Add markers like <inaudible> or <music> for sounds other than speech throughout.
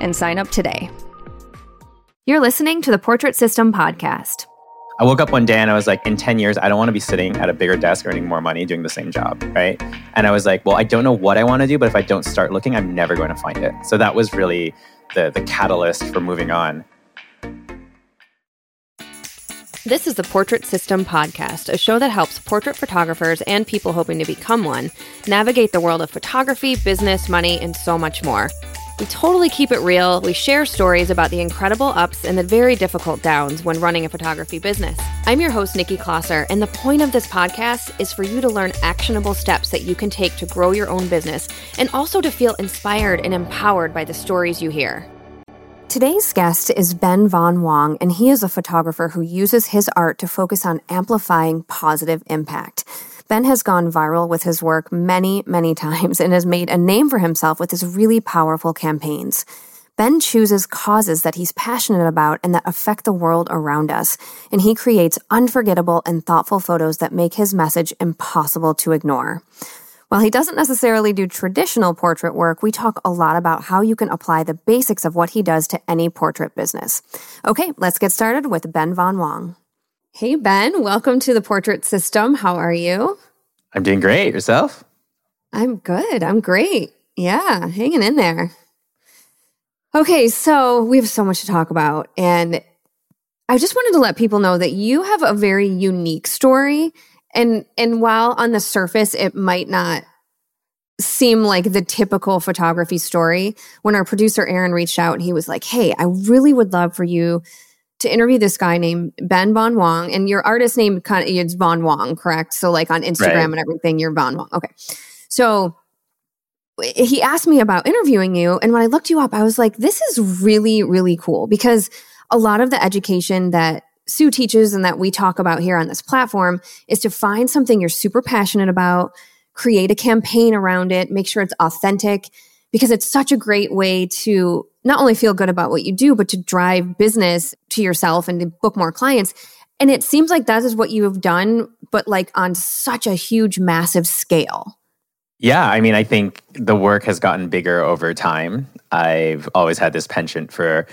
and sign up today. You're listening to the Portrait System podcast. I woke up one day and I was like, in 10 years, I don't want to be sitting at a bigger desk earning more money doing the same job, right? And I was like, well, I don't know what I want to do, but if I don't start looking, I'm never going to find it. So that was really the, the catalyst for moving on. This is the Portrait System Podcast, a show that helps portrait photographers and people hoping to become one navigate the world of photography, business, money, and so much more. We totally keep it real. We share stories about the incredible ups and the very difficult downs when running a photography business. I'm your host, Nikki Closser, and the point of this podcast is for you to learn actionable steps that you can take to grow your own business and also to feel inspired and empowered by the stories you hear. Today's guest is Ben Von Wong, and he is a photographer who uses his art to focus on amplifying positive impact. Ben has gone viral with his work many, many times and has made a name for himself with his really powerful campaigns. Ben chooses causes that he's passionate about and that affect the world around us, and he creates unforgettable and thoughtful photos that make his message impossible to ignore. While he doesn't necessarily do traditional portrait work, we talk a lot about how you can apply the basics of what he does to any portrait business. Okay, let's get started with Ben Von Wong. Hey, Ben, welcome to the Portrait System. How are you? I'm doing great. Yourself? I'm good. I'm great. Yeah, hanging in there. Okay, so we have so much to talk about. And I just wanted to let people know that you have a very unique story. And and while on the surface it might not seem like the typical photography story, when our producer Aaron reached out, he was like, Hey, I really would love for you to interview this guy named Ben Von Wong, and your artist name kind of it's Von Wong, correct? So like on Instagram right. and everything, you're Von Wong. Okay, so he asked me about interviewing you, and when I looked you up, I was like, this is really really cool because a lot of the education that Sue teaches and that we talk about here on this platform is to find something you're super passionate about, create a campaign around it, make sure it's authentic because it's such a great way to not only feel good about what you do, but to drive business to yourself and to book more clients. And it seems like that is what you have done, but like on such a huge, massive scale. Yeah, I mean, I think the work has gotten bigger over time. I've always had this penchant for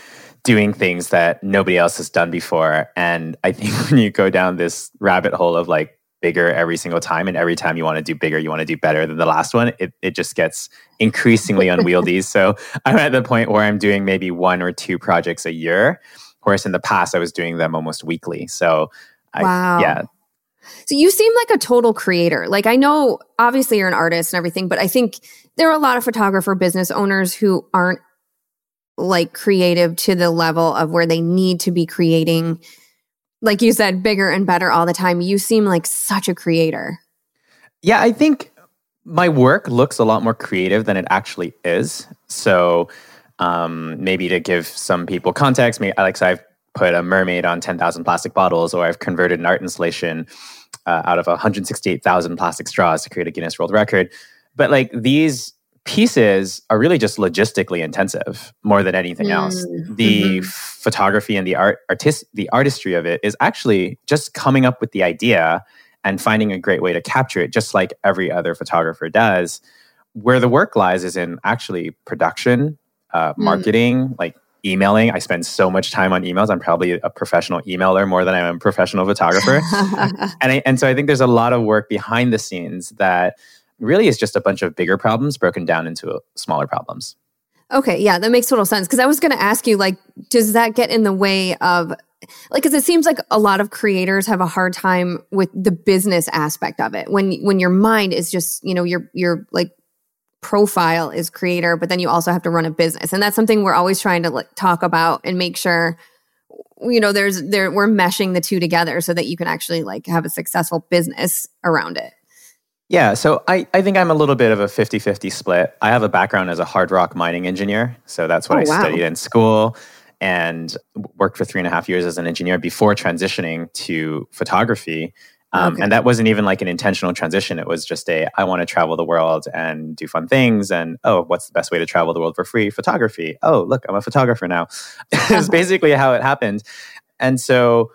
doing things that nobody else has done before. And I think <laughs> when you go down this rabbit hole of like bigger every single time. And every time you want to do bigger, you want to do better than the last one, it, it just gets increasingly <laughs> unwieldy. So I'm at the point where I'm doing maybe one or two projects a year. Whereas in the past, I was doing them almost weekly. So I, wow. yeah. So you seem like a total creator. Like I know obviously you're an artist and everything, but I think there are a lot of photographer business owners who aren't like creative to the level of where they need to be creating like you said, bigger and better all the time. You seem like such a creator. Yeah, I think my work looks a lot more creative than it actually is. So um, maybe to give some people context, maybe Alex, I've put a mermaid on 10,000 plastic bottles, or I've converted an art installation uh, out of 168,000 plastic straws to create a Guinness World Record. But like these pieces are really just logistically intensive more than anything else. Mm, the mm-hmm. photography and the art artist the artistry of it is actually just coming up with the idea and finding a great way to capture it, just like every other photographer does. Where the work lies is in actually production, uh, mm. marketing, mm. like emailing. I spend so much time on emails. I'm probably a professional emailer more than I am a professional photographer. <laughs> and, I, and so I think there's a lot of work behind the scenes that really is just a bunch of bigger problems broken down into uh, smaller problems. Okay, yeah, that makes total sense. Because I was going to ask you, like, does that get in the way of, like, because it seems like a lot of creators have a hard time with the business aspect of it. When when your mind is just, you know, your your like profile is creator, but then you also have to run a business, and that's something we're always trying to like, talk about and make sure, you know, there's there we're meshing the two together so that you can actually like have a successful business around it. Yeah, so I, I think I'm a little bit of a 50 50 split. I have a background as a hard rock mining engineer. So that's what Oh, I wow. studied in school and worked for three and a half years as an engineer before transitioning to photography. Um, Okay. And that wasn't even like an intentional transition. It was just a, I want to travel the world and do fun things. And oh, what's the best way to travel the world for free? Photography. Oh, look, I'm a photographer now. <laughs> it's <laughs> basically how it happened. And so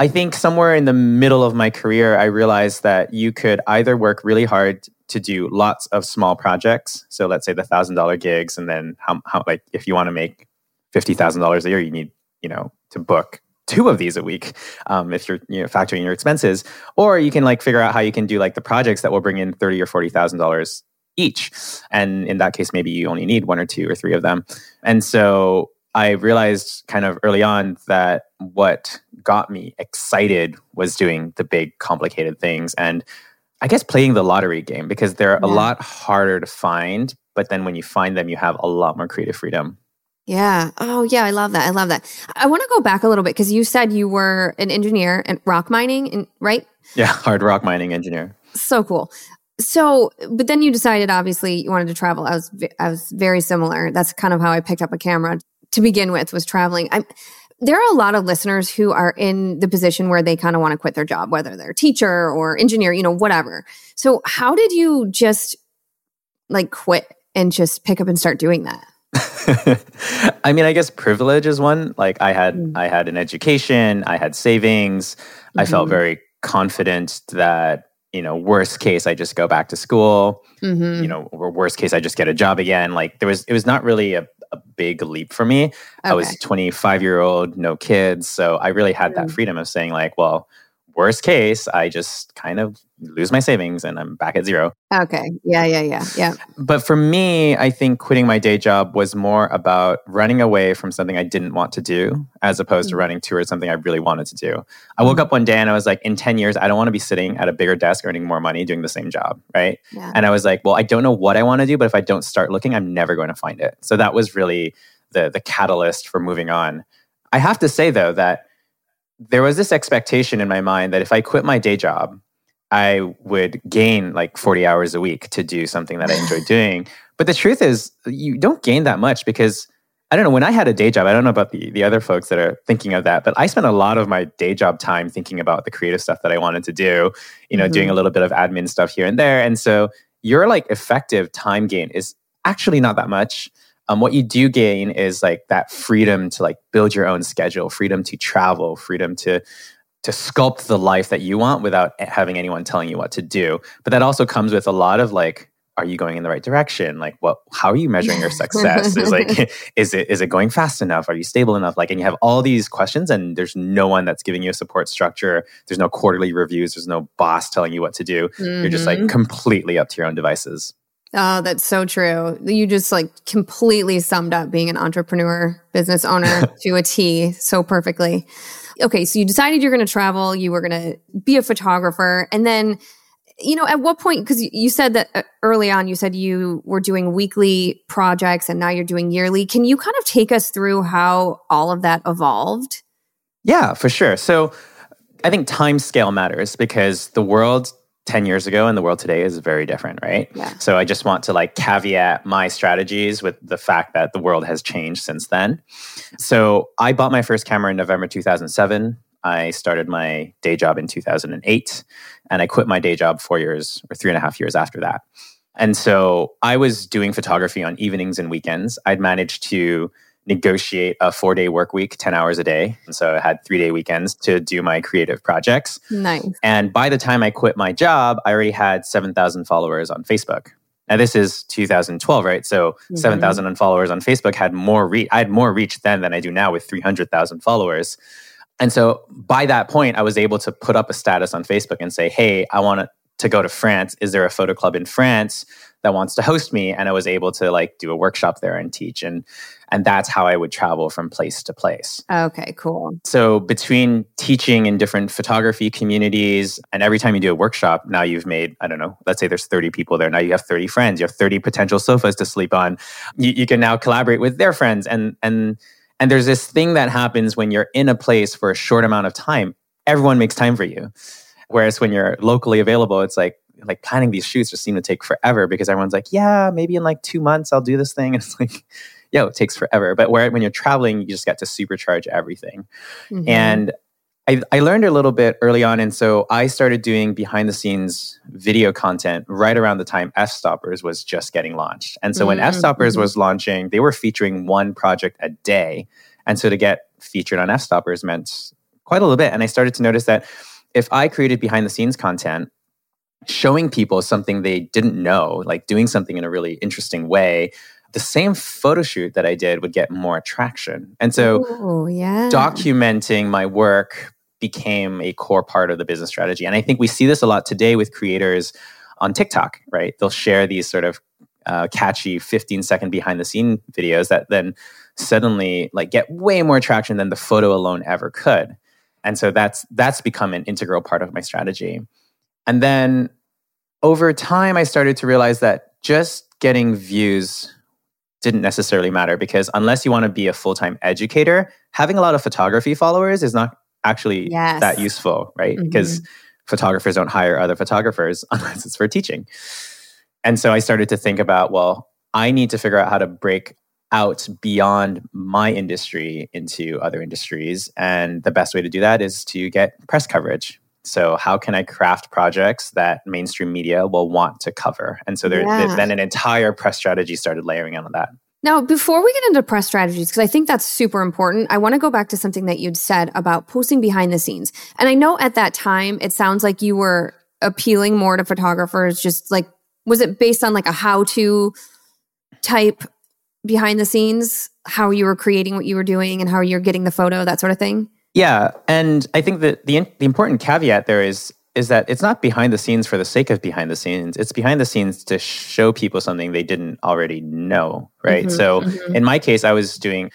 I think somewhere in the middle of my career, I realized that you could either work really hard to do lots of small projects. So let's say the thousand dollar gigs, and then how, how like if you want to make fifty thousand dollars a year, you need you know to book two of these a week um, if you're you know factoring your expenses. Or you can like figure out how you can do like the projects that will bring in thirty or forty thousand dollars each. And in that case, maybe you only need one or two or three of them. And so I realized kind of early on that what got me excited was doing the big, complicated things. And I guess playing the lottery game because they're a lot harder to find. But then when you find them, you have a lot more creative freedom. Yeah. Oh, yeah. I love that. I love that. I want to go back a little bit because you said you were an engineer in rock mining, and right? Yeah, <laughs> hard rock mining engineer. So cool. So, but then you decided, obviously, you wanted to travel. I was, I was very similar. That's kind of how I picked up a camera to begin with. Was traveling. I'm. There are a lot of listeners who are in the position where they kind of want to quit their job, whether they're a teacher or engineer, you know, whatever. So, how did you just like quit and just pick up and start doing that? <laughs> I mean, I guess privilege is one. Like I had Mm. I had an education, I had savings. I felt Mhm. very confident that, you know, worst case I just go back to school. Mhm. you know, or worst case, I just get a job again. Like there was, it was not really a big leap for me. I was 25 year old, no kids. So I really had that Mm. freedom of saying like, well, worst case, I just kind of lose my savings and I'm back at zero. Okay. Yeah. Yeah. Yeah. Yeah. But for me, I think quitting my day job was more about running away from something I didn't want to do as opposed to Mm. running towards something I really wanted to do. I woke up one day and I was like, in 10 years, I don't want to be sitting at a bigger desk earning more money doing the same job. Right. Yeah. And I was like, well, I don't know what I want to do, but if I don't start looking, I'm never going to find it. So that was really the the catalyst for moving on. I have to say though that there was this expectation in my mind that if I quit my day job, I would gain like 40 hours a week to do something that I enjoy <laughs> doing. But the truth is, you don't gain that much because I don't know. When I had a day job, I don't know about the, the other folks that are thinking of that, but I spent a lot of my day job time thinking about the creative stuff that I wanted to do, you know, Mhm. doing a little bit of admin stuff here and there. And so your like effective time gain is actually not that much. Um, what you do gain is like that freedom to like build your own schedule, freedom to travel, freedom to to sculpt the life that you want without having anyone telling you what to do. But that also comes with a lot of like, are you going in the right direction? Like, what? How are you measuring your success? is like, <laughs> <laughs> is it is it going fast enough? Are you stable enough? Like, and you have all these questions, and there's no one that's giving you a support structure. There's no quarterly reviews. There's no boss telling you what to do. You're just like completely up to your own devices. Oh, that's so true. You just like completely summed up being an entrepreneur, business owner <laughs> to a T so perfectly. Okay, so you decided you're going to travel, you were going to be a photographer, and then you know, at what point because you said that uh, early on you said you were doing weekly projects and now you're doing yearly. Can you kind of take us through how all of that evolved? Yeah, for sure. So I think time scale matters because the world 10 years ago and the world today is very different, right? Yeah. So I just want to like caveat my strategies with the fact that the world has changed since then. So I bought my first camera in November 2007. I started my day job in 2008 and I quit my day job four years or three and a half years after that. And so I was doing photography on evenings and weekends. I'd managed to negotiate a four day work week, 10 hours a day. And so I had three day weekends to do my creative projects. Nice. And by the time I quit my job, I already had 7,000 followers on Facebook. Now this is 2012, right? So Mhm. 7,000 followers on Facebook had more reach. I had more reach then than I do now with 300,000 followers. And so by that point, I was able to put up a status on Facebook and say, "Hey, I want to go to France. Is there a photo club in France that wants to <laughs> host me? And I was able to like do a workshop there and teach. And and that's how I would travel from place to place. Okay, cool. So between teaching in different photography communities and every time you do a workshop, now you've made, I don't know, let's say there's 30 people there. Now you have 30 friends, you have 30 potential sofas to sleep on. You, you can now collaborate with their friends and and and there's this thing that happens when you're in a place for a short amount of time. Everyone makes time for you. Whereas when you're locally available, it's like like planning these shoots just seem to take forever because everyone's like, yeah, maybe in like two months I'll do this thing. And <laughs> it's like, yo, it takes forever. But where when you're traveling, you just get to supercharge everything. Mm-hmm. And I, I learned a little bit early on. And so I started doing behind the scenes video content right around the time Fstoppers was just getting launched. And so mm-hmm. when Fstoppers mm-hmm. was launching, they were featuring one project a day. And so to get featured on Fstoppers meant quite a little bit. And I started to notice that if I created behind the scenes content, showing people something they didn't know, like doing something in a really interesting way, the same photo shoot that I did would get more attraction. And so Ooh, yeah. documenting my work became a core part of the business strategy. And I think we see this a lot today with creators on TikTok, right? They'll share these sort of uh, catchy 15 second behind the scene videos that then suddenly like get way more traction than the photo alone ever could. And so that's that's become an integral part of my strategy. And then over time I started to realize that just getting views didn't necessarily matter because unless you want to be a full time educator, having a lot of photography followers is not actually yes. that useful, right? Mm-hmm. Because photographers don't hire other photographers <laughs> unless it's for teaching. And so I started to think about, well, I need to figure out how to break out beyond my industry into other industries. And the best way to do that is to get press coverage. So, how can I craft projects that mainstream media will want to cover? And so, there, yeah. then an entire press strategy started layering on that. Now, before we get into press strategies, because I think that's super important, I want to go back to something that you'd said about posting behind the scenes. And I know at that time, it sounds like you were appealing more to photographers, just like, was it based on like a how to type behind the scenes, how you were creating what you were doing and how you're getting the photo, that sort of thing? Yeah, and I think that the the important caveat there is is that it's not behind the scenes for the sake of behind the scenes. It's behind the scenes to show people something they didn't already know, right? Mm-hmm, so mm-hmm. in my case, I was doing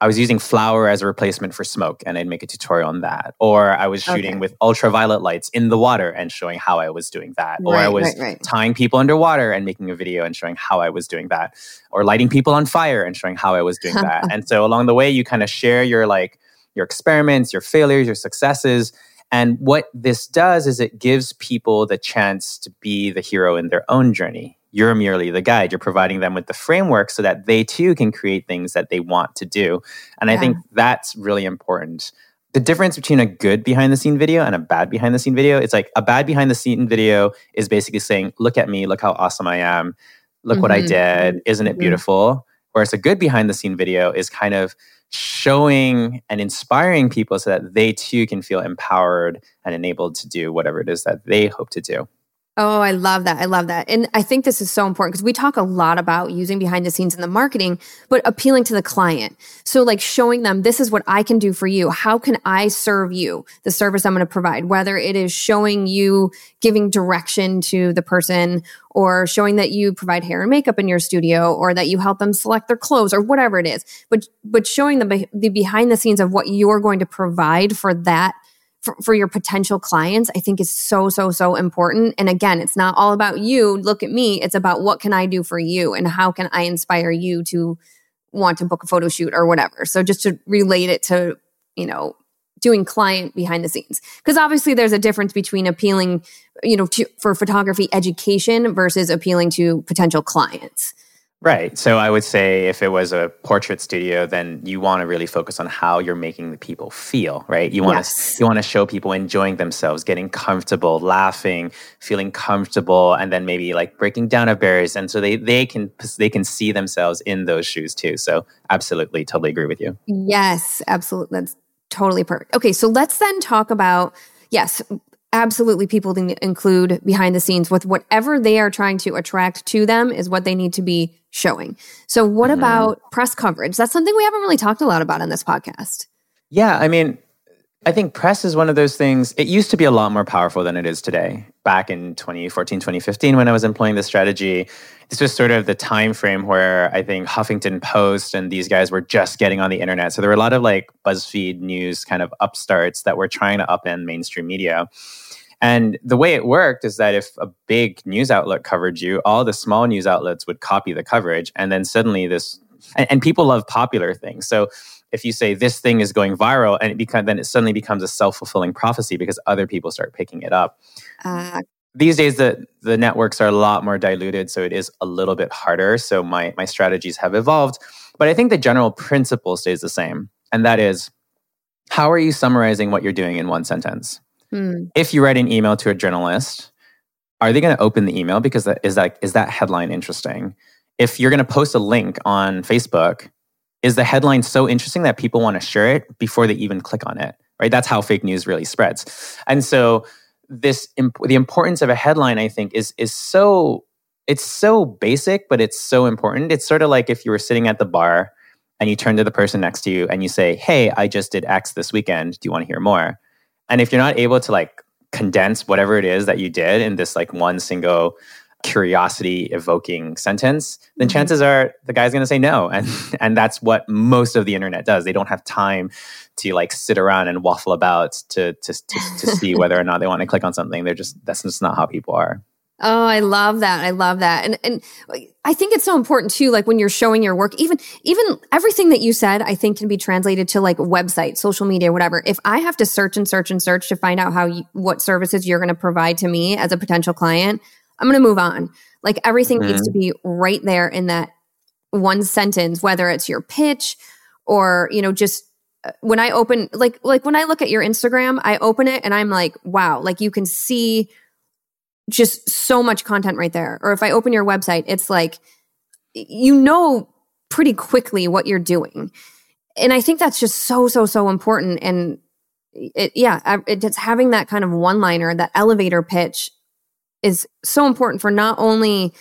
I was using flour as a replacement for smoke and I'd make a tutorial on that. Or I was shooting okay. with ultraviolet lights in the water and showing how I was doing that. Right, or I was right, right. tying people underwater and making a video and showing how I was doing that. Or lighting people on fire and showing how I was doing <laughs> that. and so along the way you kind of share your like your experiments, your failures, your successes. And what this does is it gives people the chance to be the hero in their own journey. You're merely the guide. You're providing them with the framework so that they too can create things that they want to do. And yeah. I think that's really important. The difference between a good behind the scene video and a bad behind the scene video, it's like a bad behind the scene video is basically saying, look at me, look how awesome I am, look mm-hmm. what I mm-hmm. did, isn't it mm-hmm. beautiful? Whereas a good behind the scene video is kind of showing and inspiring people so that they too can feel empowered and enabled to do whatever it is that they hope to do. Oh, I love that. I love that. And I think this is so important because we talk a lot about using behind the scenes in the marketing, but appealing to the client. So, like showing them, this is what I can do for you. How can I serve you the service I'm going to provide? Whether it is showing you giving direction to the person or showing that you provide hair and makeup in your studio or that you help them select their clothes or whatever it is. But, but showing the, the behind the scenes of what you're going to provide for that for, for your potential clients, I think is so, so, so important. And again, it's not all about you. Look at me. It's about what can I do for you and how can I inspire you to want to book a photo shoot or whatever. So just to relate it to, you know, doing client behind the scenes because obviously there's a difference between appealing you know to, for photography education versus appealing to potential clients Right. So I would say if it was a portrait studio, then you want to really focus on how you're making the people feel, right? You want yes. to you want to show people enjoying themselves, getting comfortable, laughing, feeling comfortable, and then maybe like breaking down of barriers, and so they they can they can see themselves in those shoes too. So absolutely, totally agree with you. Yes, absolutely. That's totally perfect. Okay, so let's then talk about yes absolutely people to include behind the scenes with whatever they are trying to attract to them is what they need to be showing. So what mm-hmm. about press coverage? That's something we haven't really talked a lot about on this podcast. Yeah, I mean I think press is one of those things. It used to be a lot more powerful than it is today. Back in 2014, 2015, when I was employing this strategy, this was sort of the time frame where I think Huffington Post and these guys were just getting on the internet. So there were a lot of like BuzzFeed news kind of upstarts that were trying to upend mainstream media. And the way it worked is that if a big news outlet covered you, all the small news outlets would copy the coverage. And then suddenly this, and, and people love popular things. So if you say this thing is going viral and it become, then it suddenly becomes a self-fulfilling prophecy because other people start picking it up. Uh, These days the the networks are a lot more diluted, so it is a little bit harder. So my my strategies have evolved. But I think the general principle stays the same. And that is how are you summarizing what you're doing in one sentence? Hmm. If you write an email to a journalist, are they going to open the email? Because that, is that is that headline interesting? If you're going to post a link on Facebook, is the headline so interesting that people want to share it before they even click on it right? That's how fake news really spreads. And so this imp- the importance of a headline i think is is so it's so basic but it's so important. It's sort of like if you were sitting at the bar and you turn to the person next to you and you say hey i just did x this weekend. Do you want to hear more and if you're not able to like condense whatever it is that you did in this like one single curiosity evoking sentence, then mm-hmm. chances are the guy's going to say no. <laughs> And, and that's what most of the internet does. They don't have time to like sit around and waffle about to, to, to, to see whether or not they want to click on something. They're just, that's just not how people are. Oh, I love that. I love that. And and I think it's so important too like when you're showing your work even even everything that you said I think can be translated to like website, social media, whatever. If I have to search and search and search to find out how you, what services you're going to provide to me as a potential client, I'm going to move on. Like everything mm-hmm. needs to mm-hmm. be right there in that one sentence, whether it's your pitch or, you know, just uh, when I open, like, like when I look at your Instagram, I open it and I'm like, wow, like you can see just so much content right there. Or if I open your website, it's like, you know, pretty quickly what you're doing. And I think that's just so, so, so important. And it, yeah, it's having that kind of one liner, that elevator pitch is so important for not only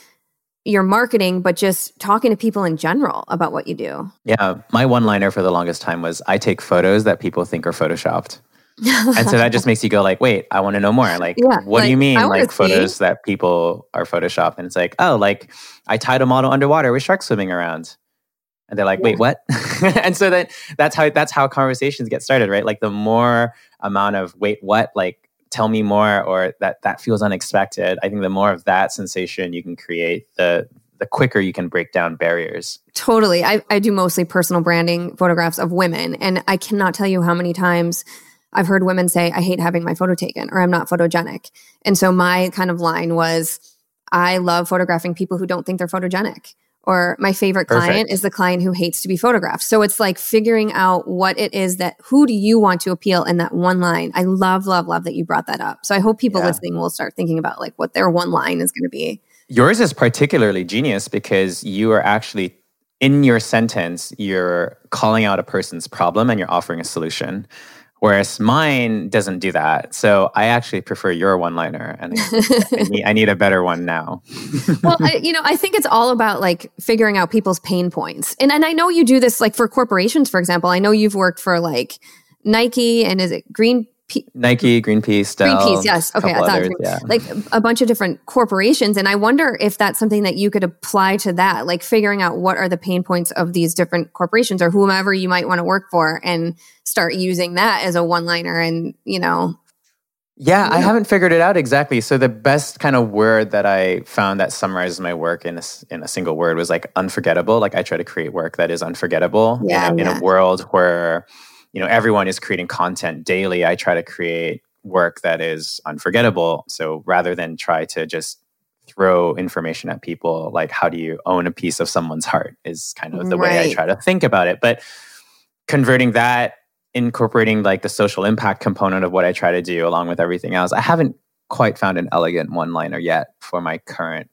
your marketing, but just talking to people in general about what you do. Yeah. My one liner for the longest time was I take photos that people think are photoshopped. And so that just <laughs> makes you go like, wait, I want to know more. Like, yeah, what like, do you mean like photos that people are photoshopped? And it's like, oh, like I tied a model underwater with sharks swimming around. And they're like, yeah. wait, what? <laughs> and so that that's how that's how conversations get started, right? Like the more amount of wait, what, like tell me more or that that feels unexpected i think the more of that sensation you can create the the quicker you can break down barriers totally i, I do mostly personal branding photographs of women and i cannot tell you how many times i've heard women say i hate having my photo taken or i'm not photogenic and so my kind of line was i love photographing people who don't think they're photogenic or my favorite Perfect. client is the client who hates to be photographed. So it's like figuring out what it is that who do you want to appeal in that one line. I love, love, love that you brought that up. So I hope people yeah. listening will start thinking about like what their one line is going to be. Yours is particularly genius because you are actually in your sentence, you're calling out a person's problem and you're offering a solution. Whereas mine doesn't do that. So I actually prefer your one liner and I, need, I, need, a better one now. <laughs> well, I, you know, I think it's all about like figuring out people's pain points. And, and I know you do this like for corporations, for example. I know you've worked for like Nike and is it Green Nike, Greenpeace, Dell, Greenpeace, yes. Okay, I thought others, yeah. like a bunch of different corporations, and I wonder if that's something that you could apply to that, like figuring out what are the pain points of these different corporations or whomever you might want to work for, and start using that as a one-liner, and you know. Yeah, I haven't figured it out exactly. So the best kind of word that I found that summarizes my work in a, in a single word was like unforgettable. Like I try to create work that is unforgettable yeah, in, a, yeah. in a world where you know everyone is creating content daily. I try to create work that is unforgettable. So rather than try to just throw information at people like how do you own a piece of someone's heart is kind of the right. way i try to think about it. But converting that incorporating like the social impact component of what i try to do along with everything else i haven't quite found an elegant one liner yet for my current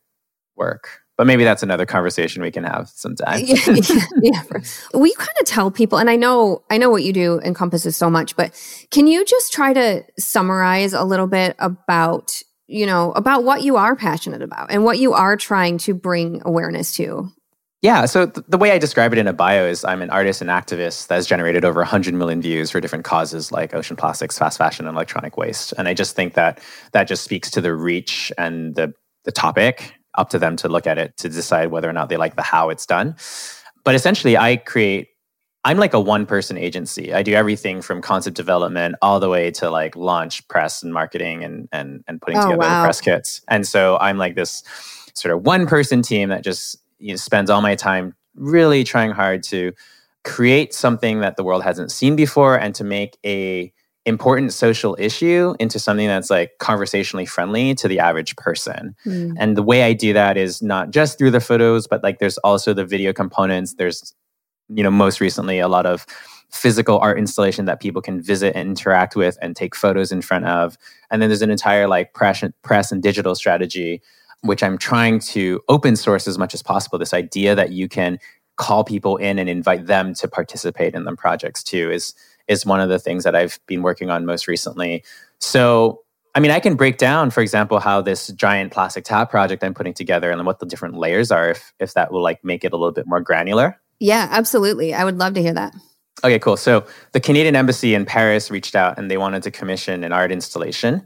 work but maybe that's another conversation we can have sometime. yeah, <laughs> <laughs> yeah. You kind of tell people, and I know I know what you do encompasses so much, but can you just try to summarize a little bit about you know about what you are passionate about and what you are trying to bring awareness to? Yeah. So th- the way I describe it in a bio is I'm an artist and activist that has generated over 100 million views for different causes like ocean plastics, fast fashion, and electronic waste. And I just think that that just speaks to the reach and the, the topic up to them to look at it to decide whether or not they like the how it's done. But essentially, I create, I'm like a one person agency. I do everything from concept development all the way to like launch, press, and marketing and, and, and putting oh, together wow. the press kits. And so I'm like this sort of one person team that just you know, spends all my time really trying hard to create something that the world hasn't seen before and to make a important social issue into something that's like conversationally friendly to the average person. Mm. And the way I do that is not just through the photos, but like there's also the video components. There's, you know, most recently a lot of physical art installation that people can visit and interact with and take photos in front of. And then there's an entire like press, press and digital strategy which I'm trying to open source as much as possible. This idea that you can call people in and invite them to participate in the projects too is is one of the things that I've been working on most recently. So, I mean, I can break down, for example, how this giant plastic tap project I'm putting together and what the different layers are, if if that will like make it a little bit more granular. Yeah, absolutely. I would love to hear that. Okay, cool. So the Canadian Embassy in Paris reached out and they wanted to commission an art installation.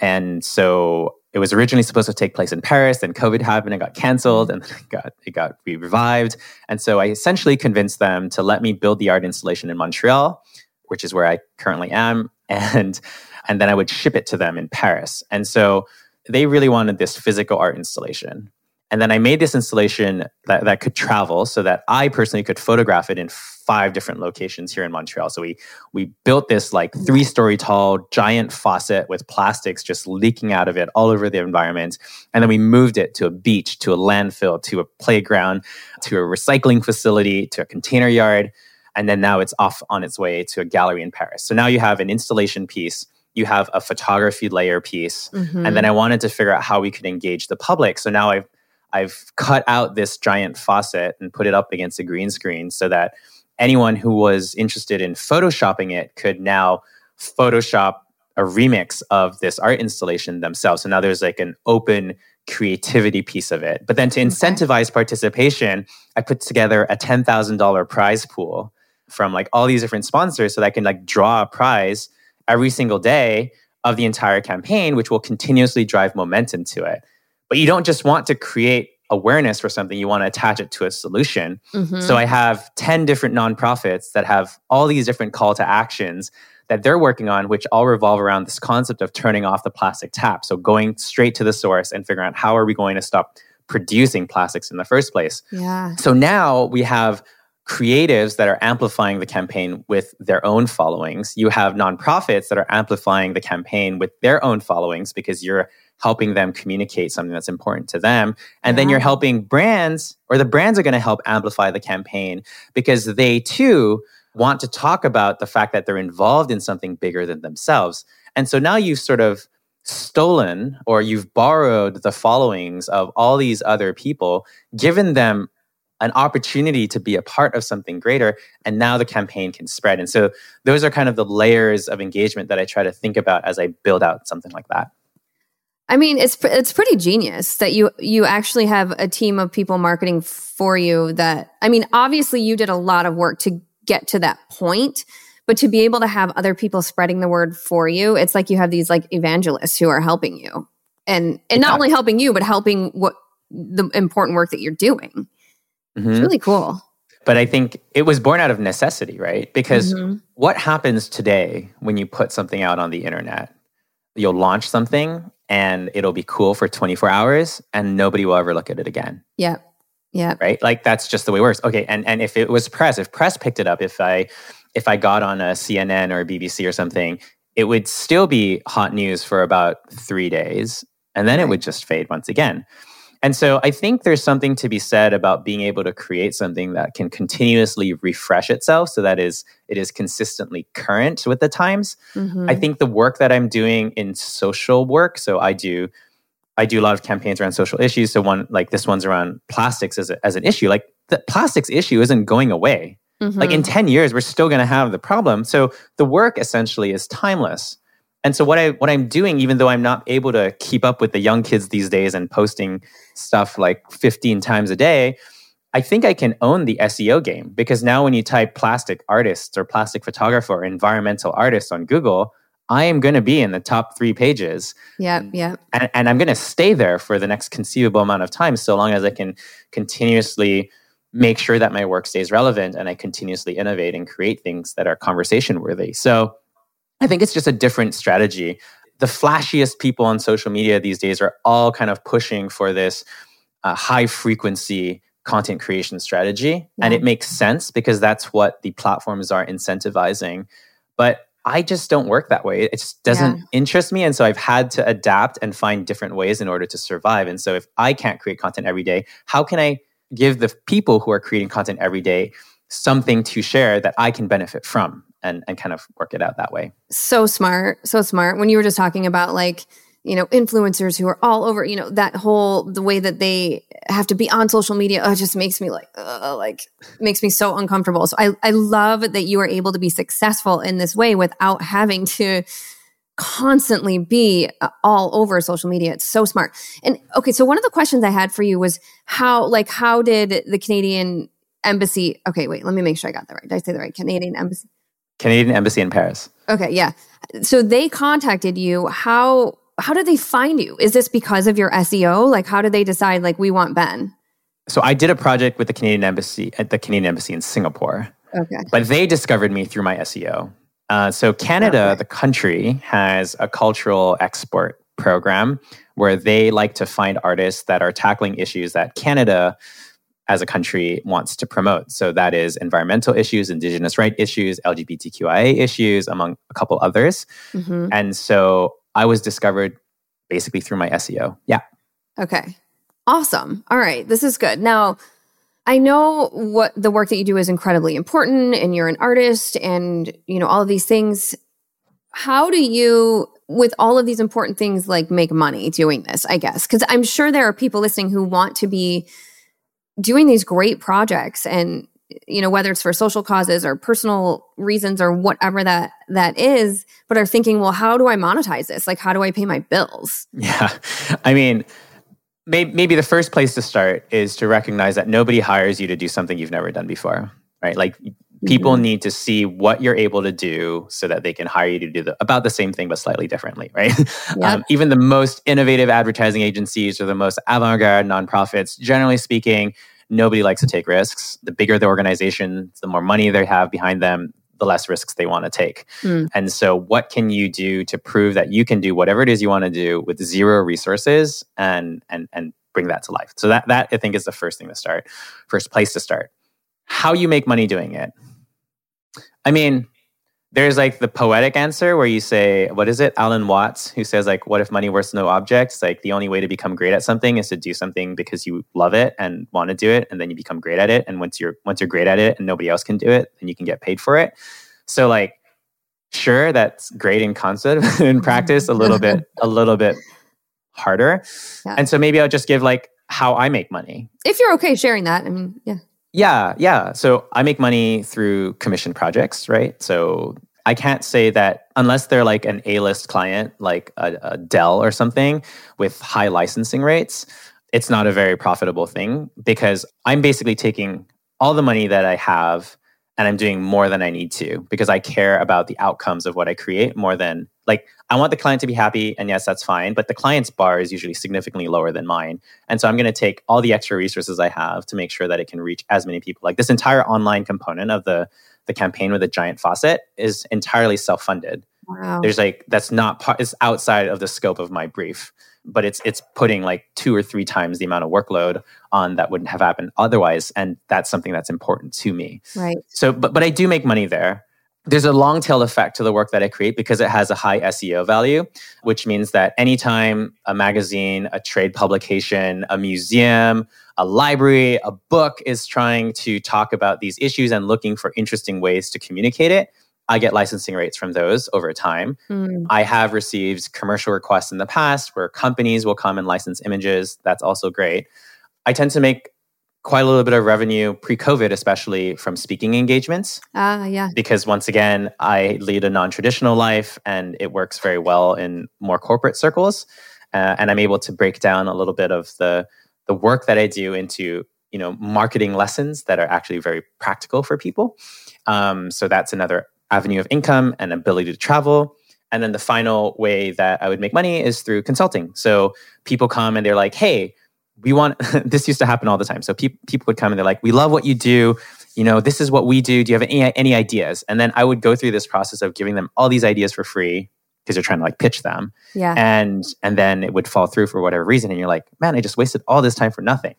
And so it was originally supposed to take place in Paris, then COVID happened and got canceled, and it got it got revived. And so I essentially convinced them to let me build the art installation in Montreal, which is where I currently am, <laughs> and and then I would ship it to them in Paris. And so they really wanted this physical art installation. And then I made this installation that, that could travel so that I personally could photograph it in five different locations here in Montreal. So we we built this like three story tall giant faucet with plastics just leaking out of it all over the environment. And then we moved it to a beach, to a landfill, to a playground, to a recycling facility, to a container yard. And then now it's off on its way to a gallery in Paris. So now you have an installation piece you have a photography layer piece mm-hmm. and then i wanted to figure out how we could engage the public so now i've I've cut out this giant faucet and put it up against a green screen so that anyone who was interested in photoshopping it could now Photoshop a remix of this art installation themselves. So now there's like an open creativity piece of it. But then to incentivize participation, I put together a $10,000 prize pool from like all these different sponsors so that I can like draw a prize every single day of the entire campaign, which will continuously drive momentum to it. But you don't just want to create awareness for something, you want to attach it to a solution. Mm-hmm. So I have 10 different nonprofits that have all these different call to actions that they're working on, which all revolve around this concept of turning off the plastic tap. So going straight to the source and figuring out how are we going to stop producing plastics in the first place. Yeah. So now we have creatives that are amplifying the campaign with their own followings. You have nonprofits that are amplifying the campaign with their own followings because you're helping them communicate something that's important to them. And yeah. then you're helping brands, or the brands are going to help amplify the campaign because they too want to talk about the fact that they're involved in something bigger than themselves. And so now you've sort of stolen or you've borrowed the followings of all these other people, given them an opportunity to be a part of something greater and now the campaign can spread and so those are kind of the layers of engagement that i try to think about as i build out something like that I mean, it's it's pretty genius that you you actually have a team of people marketing for you. That I mean, obviously, you did a lot of work to get to that point, but to be able to have other people spreading the word for you, it's like you have these like evangelists who are helping you, and and not only helping you, but helping what the important work that you're doing. Mm-hmm. It's really cool. But I think it was born out of necessity, right? Because mm-hmm. what happens today when you put something out on the internet? You'll launch something and it'll be cool for 24 hours and nobody will ever look at it again. Yeah. Yeah. Right? Like that's just the way it works. Okay, and and if it was press, if press picked it up, if I if I got on a CNN or a BBC or something, it would still be hot news for about 3 days and then right. it would just fade once again. And so I think there's something to be said about being able to create something that can continuously refresh itself so that is it is consistently current with the times. Mm-hmm. I think the work that I'm doing in social work, so I do I do a lot of campaigns around social issues. So one like this one's around plastics as, a, as an issue. Like the plastics issue isn't going away. Mm-hmm. Like in 10 years, we're still going to have the problem. So the work essentially is timeless. And so what I what I'm doing, even though I'm not able to keep up with the young kids these days and posting stuff like 15 times a day, I think I can own the SEO game because now when you type plastic artists or plastic photographer or environmental artist on Google, I am going to be in the top three pages. Yeah, yeah. And, and I'm going to stay there for the next conceivable amount of time so long as I can continuously make sure that my work stays relevant and I continuously innovate and create things that are conversation worthy. So I think it's just a different strategy. The flashiest people on social media these days are all kind of pushing for this uh, high frequency content creation strategy. Yeah. And it makes sense because that's what the platforms are incentivizing. But I just don't work that way. It just doesn't yeah. interest me. And so I've had to adapt and find different ways in order to survive. And so if I can't create content every day, how can I give the people who are creating content every day something to share that I can benefit from and, and kind of work it out that way? So smart. So smart. When you were just talking about like, you know, influencers who are all over, you know, that whole the way that they have to be on social media, oh, it just makes me like, uh, like makes me so uncomfortable. So I, I love that you are able to be successful in this way without having to constantly be uh, all over social media. It's so smart. And okay, so one of the questions I had for you was how, like, how did the Canadian embassy? Okay, wait, let me make sure I got that right. Did I say the right? Canadian embassy. Canadian embassy in Paris. Okay, yeah. So they contacted you. How how did they find you? Is this because of your SEO? Like, how did they decide, like, we want Ben? So I did a project with the Canadian Embassy at the Canadian Embassy in Singapore. Okay. But they discovered me through my SEO. Uh, so Canada, okay. the country, has a cultural export program where they like to find artists that are tackling issues that Canada as a country wants to promote. So that is environmental issues, indigenous right issues, LGBTQIA issues, among a couple others. Mm-hmm. And so I was discovered basically through my SEO. Yeah. Okay. Awesome. All right. This is good. Now, I know what the work that you do is incredibly important and you're an artist and, you know, all of these things. How do you with all of these important things like make money doing this, I guess? Cuz I'm sure there are people listening who want to be doing these great projects and you know whether it's for social causes or personal reasons or whatever that that is but are thinking well how do i monetize this? Like how do i pay my bills? Yeah. <laughs> I mean maybe the first place to start is to recognize that nobody hires you to do something you've never done before right? Like people mm-hmm. need to see what you're able to do so that they can hire you to do the, about the same thing but slightly differently right <laughs> yep. um, even the most innovative advertising agencies or the most avant-garde nonprofits generally speaking nobody likes to take risks. The bigger the organization, the more money they have behind them, the less risks they want to take. Mm. And so, what can you do to prove that you can do whatever it is you want to do with zero resources and and and bring that to life? So that that I think is the first thing to start, first place to start. How you make money doing it. I mean, there's like the poetic answer where you say, what is it? Alan Watts, who says, like, what if money was no objects? Like the only way to become great at something is to do something because you love it and want to do it, and then you become great at it. And once you're once you're great at it and nobody else can do it, then you can get paid for it. So like, sure, that's great in concept. <laughs> in practice, a little bit, a little bit harder. Yeah. And so maybe I'll just give like how I make money. If you're okay sharing that, I mean, yeah. Yeah, yeah. So I make money through commission projects, right? So I can't say that unless they're like an A list client, like a, a, Dell or something with high licensing rates, it's not a very profitable thing because I'm basically taking all the money that I have and I'm doing more than I need to because I care about the outcomes of what I create more than like I want the client to be happy and yes that's fine but the client's bar is usually significantly lower than mine. And so I'm going to take all the extra resources I have to make sure that it can reach as many people. Like this entire online component of the the campaign with a giant faucet is entirely self-funded. Wow. there's like that's not part it's outside of the scope of my brief but it's it's putting like two or three times the amount of workload on that wouldn't have happened otherwise and that's something that's important to me. Right. So but but i do make money there there's a long tail effect to the work that I create because it has a high SEO value, which means that anytime a magazine, a trade publication, a museum, a library, a book is trying to talk about these issues and looking for interesting ways to communicate it, I get licensing rates from those over time. Mm. I have received commercial requests in the past where companies will come and license images. That's also great. I tend to make quite a little bit of revenue pre-COVID, especially from speaking engagements. Ah, uh, yeah. Because once again, I lead a non-traditional life, and it works very well in more corporate circles. Uh, and I'm able to break down a little bit of the the work that I do into you know marketing lessons that are actually very practical for people. Um, so that's another avenue of income and ability to travel. And then the final way that I would make money is through consulting. So people come and they're like, "Hey, we want." <laughs> this used to happen all the time. So pe- people would come and they're like, "We love what you do. You know, this is what we do. Do you have any any ideas?" And then I would go through this process of giving them all these ideas for free because you're trying to like pitch them. Yeah. And and then it would fall through for whatever reason and you're like, "Man, I just wasted all this time for nothing."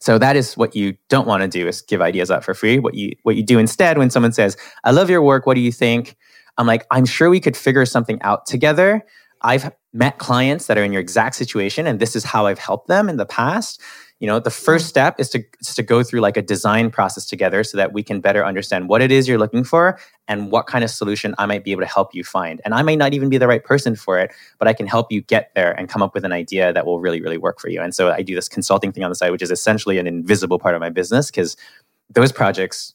So that is what you don't want to do is give ideas out for free. What you what you do instead when someone says, "I love your work. What do you think?" I'm like, "I'm sure we could figure something out together." I've met clients that are in your exact situation and this is how I've helped them in the past you know the first mm-hmm. step is to is to go through like a design process together so that we can better understand what it is you're looking for and what kind of solution i might be able to help you find. And i might not even be the right person for it but i can help you get there and come up with an idea that will really really work for you. And so i do this consulting thing on the side which is essentially an invisible part of my business because those projects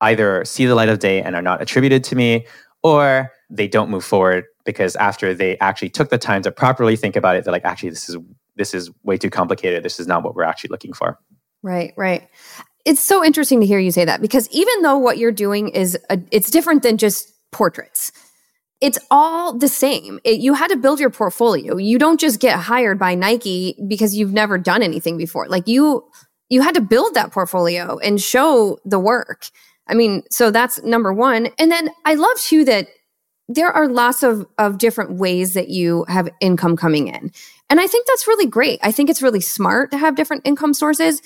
either see the light of day and are not attributed to me or they don't move forward because after they actually took the time to properly think about it they're like actually this is this is way too complicated. This is not what we're actually looking for. Right, right. It's so interesting to hear you say that because even though what you're doing is a, it's different than just portraits. It's all the same. It, you had to build your portfolio. You don't just get hired by Nike because you've never done anything before. Like you you had to build that portfolio and show the work. I mean, so that's number 1. And then I love too that there are lots of, of different ways that you have income coming in. And I think that's really great. I think it's really smart to have different income sources.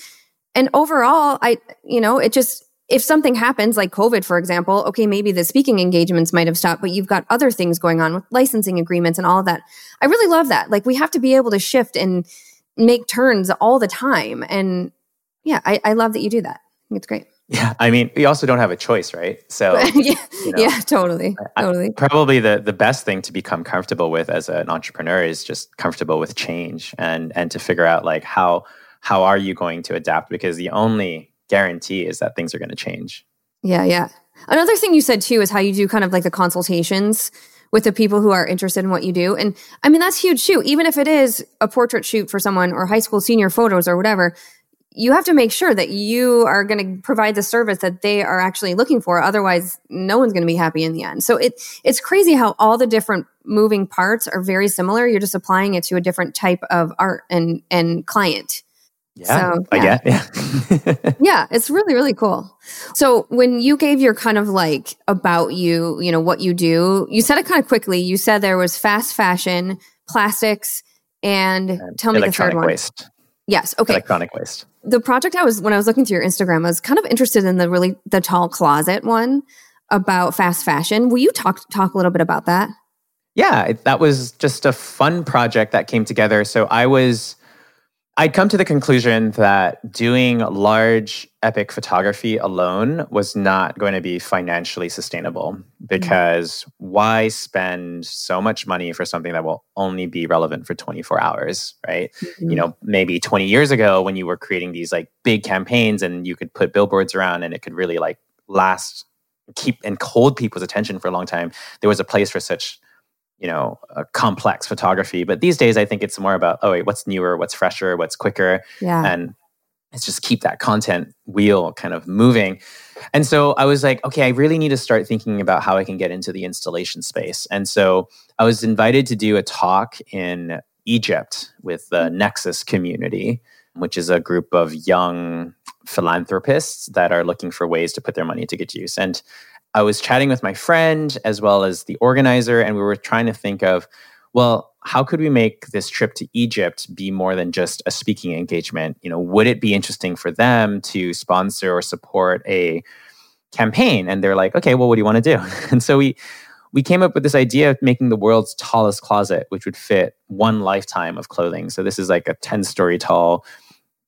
And overall, I, you know, it just, if something happens like COVID, for example, okay, maybe the speaking engagements might have stopped, but you've got other things going on with licensing agreements and all of that. I really love that. Like we have to be able to shift and make turns all the time. And yeah, I, I love that you do that. it's great. Yeah, I mean, we also don't have a choice, right? So, <laughs> yeah, you know, yeah, totally, totally. I, probably the the best thing to become comfortable with as an entrepreneur is just comfortable with change and and to figure out like how how are you going to adapt because the only guarantee is that things are going to change. Yeah, yeah. Another thing you said too is how you do kind of like the consultations with the people who are interested in what you do. And I mean, that's huge too. Even if it is a portrait shoot for someone or high school senior photos or whatever, you have to make sure that you are going to provide the service that they are actually looking for otherwise no one's going to be happy in the end so it it's crazy how all the different moving parts are very similar you're just applying it to a different type of art and and client yeah, so, yeah. yeah. <laughs> yeah, it's really, really cool. So when you gave your kind of like about you, you know, what you do, you said it kind of quickly. You said there was fast fashion, plastics, and, and tell me the third one. Waste. Yes. Okay. Electronic waste the project I was when I was looking through your Instagram, I was kind of interested in the really the tall closet one about fast fashion. Will you talk talk a little bit about that? Yeah, that was just a fun project that came together. So I was I'd come to the conclusion that doing large epic photography alone was not going to be financially sustainable because mm-hmm. why spend so much money for something that will only be relevant for 24 hours, right? Mm-hmm. You know, maybe 20 years ago when you were creating these like big campaigns and you could put billboards around and it could really like last keep and hold people's attention for a long time, there was a place for such you know complex photography. But these days i think it's more about oh wait what's newer? What's fresher? What's quicker? Yeah. and it's just keep that content wheel kind of moving. And so i was like okay i really need to start thinking about how i can get into the installation space. And so i was invited to do a talk in egypt with the mm-hmm. nexus community which is a group of young philanthropists that are looking for ways to put their money to good use. And I was chatting with my friend as well as the organizer, and we were trying to think of, well, how could we make this trip to Egypt be more than just a speaking engagement? You know, would it be interesting for them to sponsor or support a campaign? And they're like, okay, well, what do you want to do? <laughs> And so we we came up with this idea of making the world's tallest closet, which would fit one lifetime of clothing. So this is like a 10 story tall,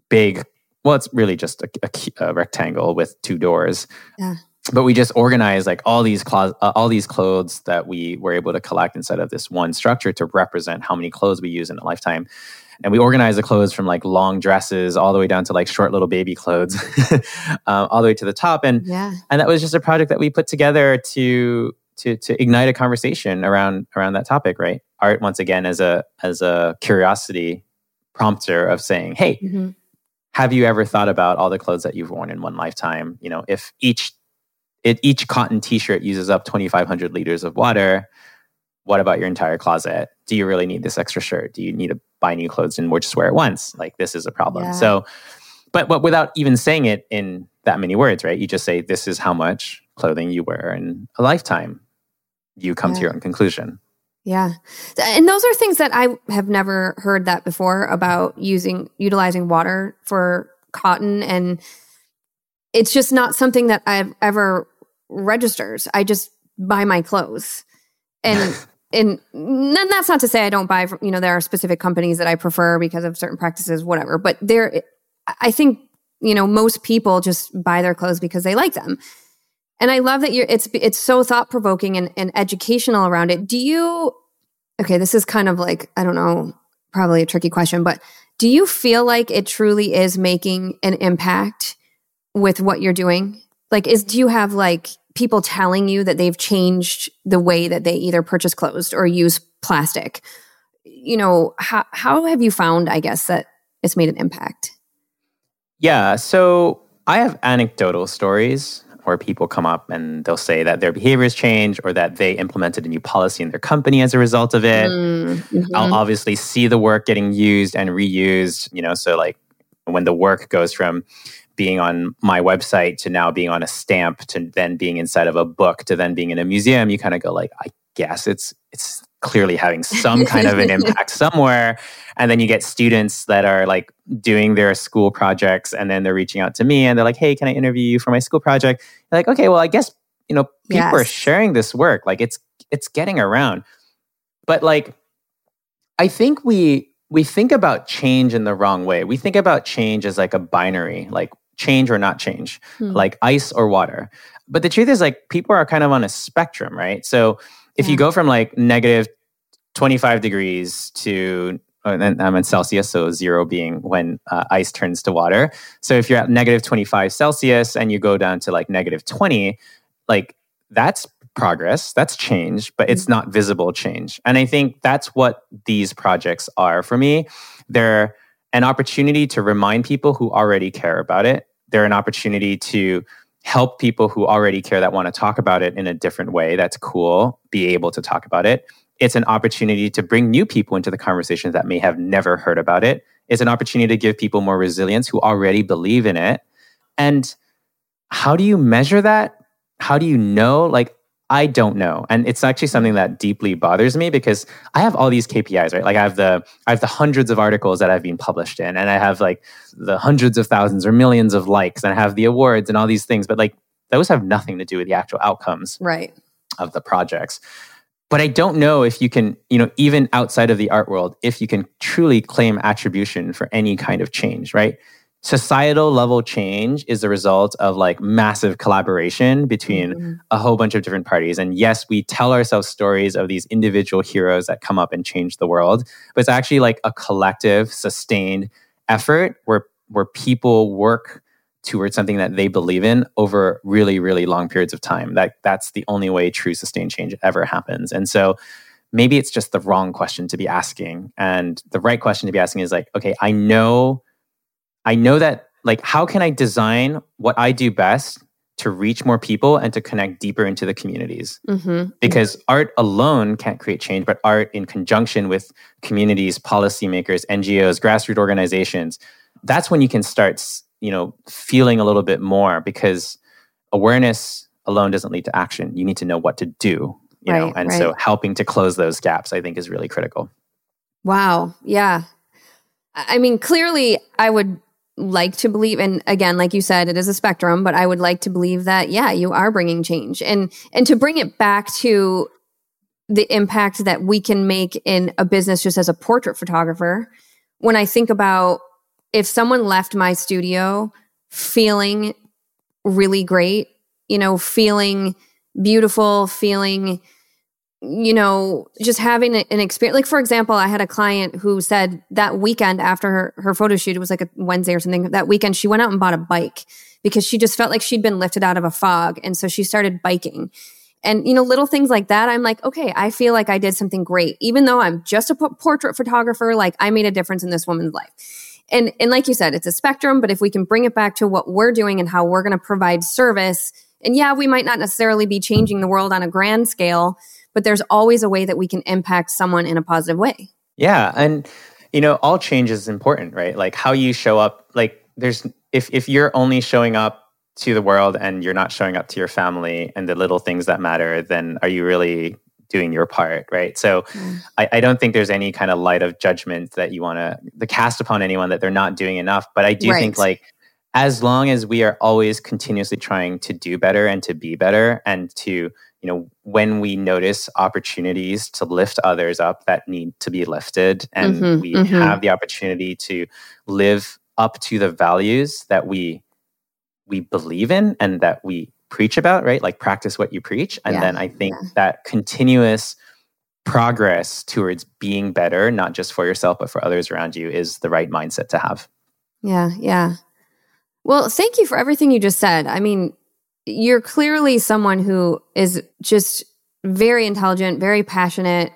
big, well, it's really just a, a, a rectangle with two doors. Yeah but we just organized like all these clo- uh, all these clothes that we were able to collect inside of this one structure to represent how many clothes we use in a lifetime and we organized the clothes from like long dresses all the way down to like short little baby clothes <laughs> um, all the way to the top and yeah. and that was just a project that we put together to to to ignite a conversation around around that topic right art once again as a as a curiosity prompter of saying hey mm-hmm have you ever thought about all the clothes that you've worn in one lifetime? You know, if each it, each cotton t-shirt uses up 2500 liters of water, what about your entire closet? Do you really need this extra shirt? Do you need to buy new clothes and just wear it once? Like this is a problem. Yeah. So but but without even saying it in that many words, right? You just say this is how much clothing you wear in a lifetime. You come yeah. to your own conclusion. Yeah. And those are things that I have never heard that before about using utilizing water for cotton and it's just not something that I've ever registers. I just buy my clothes. <laughs> And and that's not to say I don't buy from, you know, there are specific companies that I prefer because of certain practices, whatever. But there I think, you know, most people just buy their clothes because they like them. And I love that you're it's it's so thought provoking and, and educational around it. Do you okay, this is kind of like, I don't know, probably a tricky question, but do you feel like it truly is making an impact with what you're doing? Like is do you have like people telling you that they've changed the way that they either purchase clothes or use plastic? You know, how how have you found, I guess, that it's made an impact? Yeah, so I have anecdotal stories where people come up and they'll say that their behaviors change or that they implemented a new policy in their company as a result of it. Mm-hmm. I'll obviously see the work getting used and reused, you know, so like when the work goes from being on my website to now being on a stamp to then being inside of a book to then being in a museum, you kind of go like, I guess it's it's clearly having some kind of an <laughs> impact somewhere. And then you get students that are like doing their school projects and then they're reaching out to me and they're like, hey, can I interview you for my school project? You're like, okay, well, I guess, you know, people yes. are sharing this work. Like it's it's getting around. But like I think we we think about change in the wrong way. We think about change as like a binary, like change or not change, hmm. like ice or water. But the truth is like people are kind of on a spectrum, right? So if yeah. you go from like negative 25 degrees to uh, and I'm in Celsius, so zero being when uh, ice turns to water. So if you're at negative 25 Celsius and you go down to like negative 20, like that's progress, that's change, but it's mm-hmm. not visible change. And I think that's what these projects are for me. They're an opportunity to remind people who already care about it. They're an opportunity to help people who already care that want to talk about it in a different way that's cool be able to talk about it. It's an opportunity to bring new people into the conversation that may have never heard about it. It's an opportunity to give people more resilience who already believe in it. And how do you measure that? How do you know? Like I don't know. And it's actually something that deeply bothers me because I have all these KPIs, right? Like I have the I have the hundreds of articles that I've been published in and I have like the hundreds of thousands or millions of likes and I have the awards and all these things, but like those have nothing to do with the actual outcomes right of the projects. But I don't know if you can, you know, even outside of the art world, if you can truly claim attribution for any kind of change, right? Societal level change is the result of like massive collaboration between mm-hmm. a whole bunch of different parties. And yes, we tell ourselves stories of these individual heroes that come up and change the world, but it's actually like a collective, sustained effort where where people work towards something that they believe in over really, really long periods of time. That that's the only way true sustained change ever happens. And so maybe it's just the wrong question to be asking. And the right question to be asking is like, okay, I know I know that like how can I design what I do best to reach more people and to connect deeper into the communities. Mm-hmm. Because art alone can't create change, but art in conjunction with communities, policymakers, NGOs, grassroots organizations, that's when you can start, you know, feeling a little bit more because awareness alone doesn't lead to action. You need to know what to do, you right, know, and right. so helping to close those gaps I think is really critical. Wow. Yeah. I mean, clearly I would like to believe and again like you said it is a spectrum but i would like to believe that yeah you are bringing change. And and to bring it back to the impact that we can make in a business just as a portrait photographer when i think about if someone left my studio feeling really great you know feeling beautiful feeling you know, just having an experience. Like, for example, I had a client who said that weekend after her, her photo shoot, it was like a Wednesday or something, that weekend, she went out and bought a bike because she just felt like she'd been lifted out of a fog. And so she started biking. And, you know, little things like that, I'm like, okay, I feel like I did something great. Even though I'm just a portrait photographer, like I made a difference in this woman's life. and and like you said, it's a spectrum, but if we can bring it back to what we're doing and how we're going to provide service, and yeah, we might not necessarily be changing the world on a grand scale, but there's always a way that we can impact someone in a positive way. Yeah, and you know, all change is important, right? Like how you show up, like there's if if you're only showing up to the world and you're not showing up to your family and the little things that matter, then are you really doing your part, right? So mm. I, I, don't think there's any kind of light of judgment that you want to the cast upon anyone that they're not doing enough. But I do right. think like as long as we are always continuously trying to do better and to be better and to you know when we notice opportunities to lift others up that need to be lifted and mm-hmm, we mm-hmm. have the opportunity to live up to the values that we we believe in and that we preach about, right? Like practice what you preach. And yeah. then I think yeah. that continuous progress towards being better, not just for yourself, but for others around you, is the right mindset to have. Yeah, yeah. Well, thank you for everything you just said. I mean, you're clearly someone who is just very intelligent, very passionate,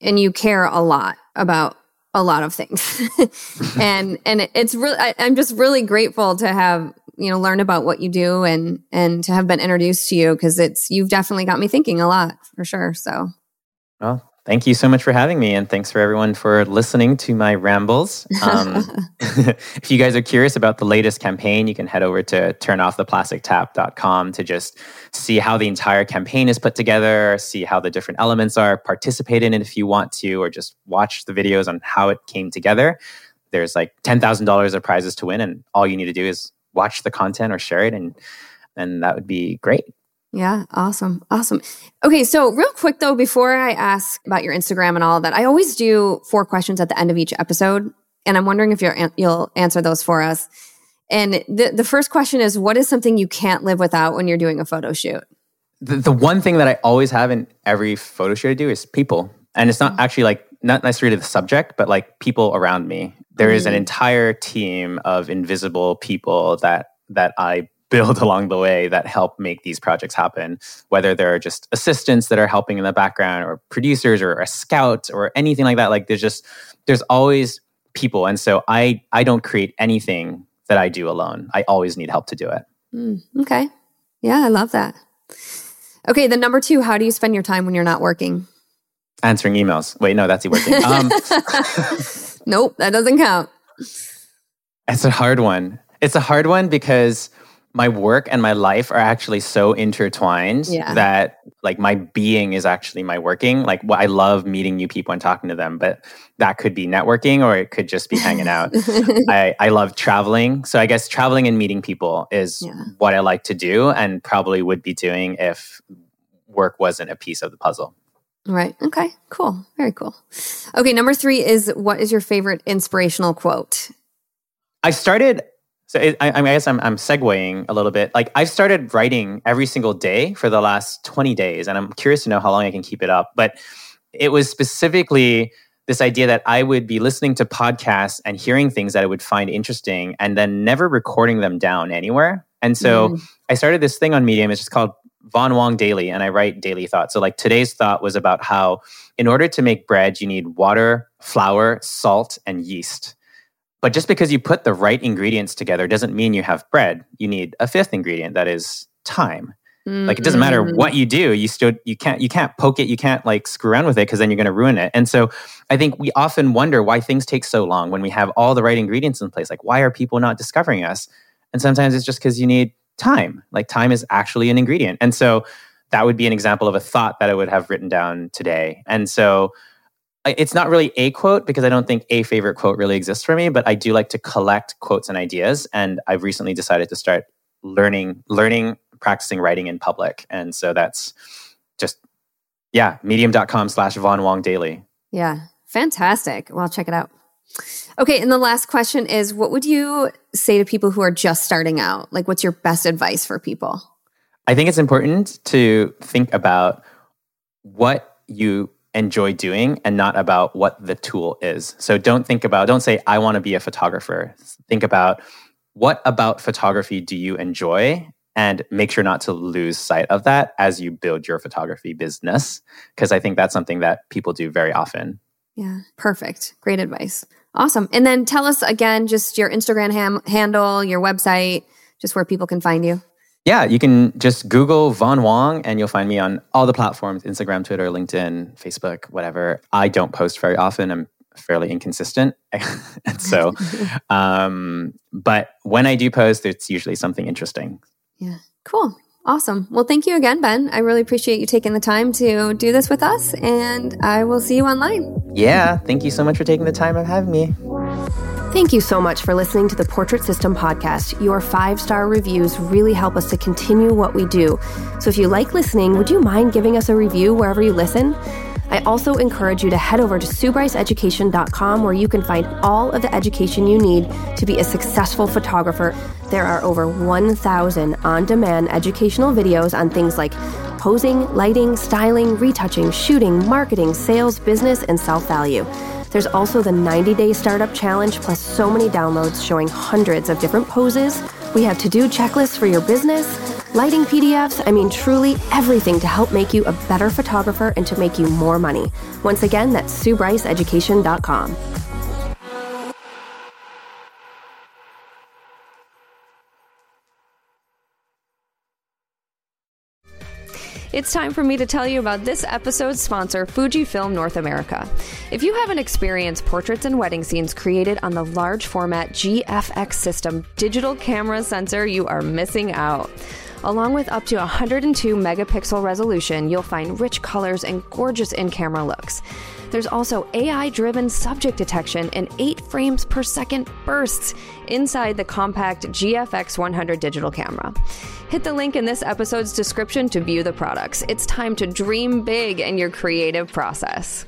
and you care a lot about a lot of things. <laughs> and and it's really I'm just really grateful to have you know learn about what you do and and to have been introduced to you because it's you've definitely got me thinking a lot for sure so well thank you so much for having me and thanks for everyone for listening to my rambles. Um, <laughs> <laughs> if you guys are curious about the latest campaign you can head over to turnofftheplastictap.com to just see how the entire campaign is put together see how the different elements are participate in it if you want to or just watch the videos on how it came together. There's like $10000 of prizes to win and all you need to do is watch the content or share it and and that would be great yeah, awesome. Awesome. Okay, so real quick though, before I ask about your Instagram and all that, I always do four questions at the end of each episode. And I'm wondering if you're, you'll answer those for us. And the, the first question is What is something you can't live without when you're doing a photo shoot? The, the one thing that I always have in every photo shoot I do is people. And it's not mm. actually like, not necessarily the subject, but like people around me. There mm-hmm. is an mm. entire team of invisible people that that I build <laughs> along the way that help make these projects happen whether they're just assistants that are helping in the background or producers or a scout or anything like that. Like there's just there's always people. And so i i don't create anything that i do alone. I always need help to do it. Mm, okay. Yeah i love that. Okay then number two how do you spend your time when you're not working? Answering emails. Wait no that's working. <laughs> Um, nope that doesn't count. It's a hard one. It's a hard one because my work and my life are actually so intertwined yeah. that like my being is actually my working. Like well, I love meeting new people and talking to them, but that could be networking or it could just be hanging out. <laughs> I, I love traveling. So I guess traveling and meeting people is yeah. what I like to do and probably would be doing if work wasn't a piece of the puzzle. Right. Okay. Cool. Very cool. Okay. Number three is what is your favorite inspirational quote? I started so it, I, I, guess I'm, I'm segueing a little bit. Like I've started writing every single day for the last 20 days, and I'm curious to know how long I can keep it up. But it was specifically this idea that I would be listening to podcasts and hearing things that I would find interesting, and then never recording them down anywhere. And so mm. I started this thing on Medium. It's just called Von Wong Daily, and I write daily thoughts. So like today's thought was about how in order to make bread, you need water, flour, salt, and yeast. But just because you put the right ingredients together doesn't mean you have bread. You need a fifth ingredient that is time. Mm-hmm. Like it doesn't matter mm-hmm. what you do, you still you can't you can't poke it, you can't like screw around with it because then you're going to ruin it. And so I think we often wonder why things take so long when we have all the right ingredients in place. Like why are people not discovering us? And sometimes it's just because you need time. Like time is actually an ingredient. And so that would be an example of a thought that I would have written down today. And so it's not really a quote because I don't think a favorite quote really exists for me, but I do like to collect quotes and ideas. And I've recently decided to start learning, learning, practicing writing in public. And so that's just, yeah, medium.com slash Von Wong Daily. Yeah, fantastic. Well, I'll check it out. Okay, and the last question is what would you say to people who are just starting out? Like, what's your best advice for people? I think it's important to think about what you enjoy doing and not about what the tool is. So don't think about, don't say, I want to be a photographer. Think about what about photography do you enjoy? And make sure not to lose sight of that as you build your photography business. Because I think that's something that people do very often. Yeah, perfect. Great advice. Awesome. And then tell us again just your Instagram ham- handle, your website, just where people can find you. Yeah, you can just Google Von Wong and you'll find me on all the platforms Instagram, Twitter, LinkedIn, Facebook, whatever. I don't post very often. I'm fairly inconsistent. <laughs> and so, <laughs> um, but when I do post, it's usually something interesting. Yeah, cool. Awesome. Well, thank you again, Ben. I really appreciate you taking the time to do this with us, and I will see you online. Yeah, thank you so much for taking the time of having me. Thank you so much for listening to the Portrait System podcast. Your five star reviews really help us to continue what we do. So if you like listening, would you mind giving us a review wherever you listen? I also encourage you to head over to SueBryceEducation.com where you can find all of the education you need to be a successful photographer. There are over 1,000 on demand educational videos on things like posing, lighting, styling, retouching, shooting, marketing, sales, business, and self value. There's also the 90 day startup challenge, plus so many downloads showing hundreds of different poses. We have to do checklists for your business lighting PDFs, I mean, truly everything to help make you a better photographer and to make you more money. Once again, that's SueBryceEducation.com. It's time for me to tell you about this episode's sponsor, Fujifilm North America. If you haven't experienced portraits and wedding scenes created on the large format GFX system digital camera sensor, you are missing out. Along with up to 102 megapixel resolution, you'll find rich colors and gorgeous in camera looks. There's also AI driven subject detection and 8 frames per second bursts inside the compact GFX 100 digital camera. Hit the link in this episode's description to view the products. It's time to dream big in your creative process.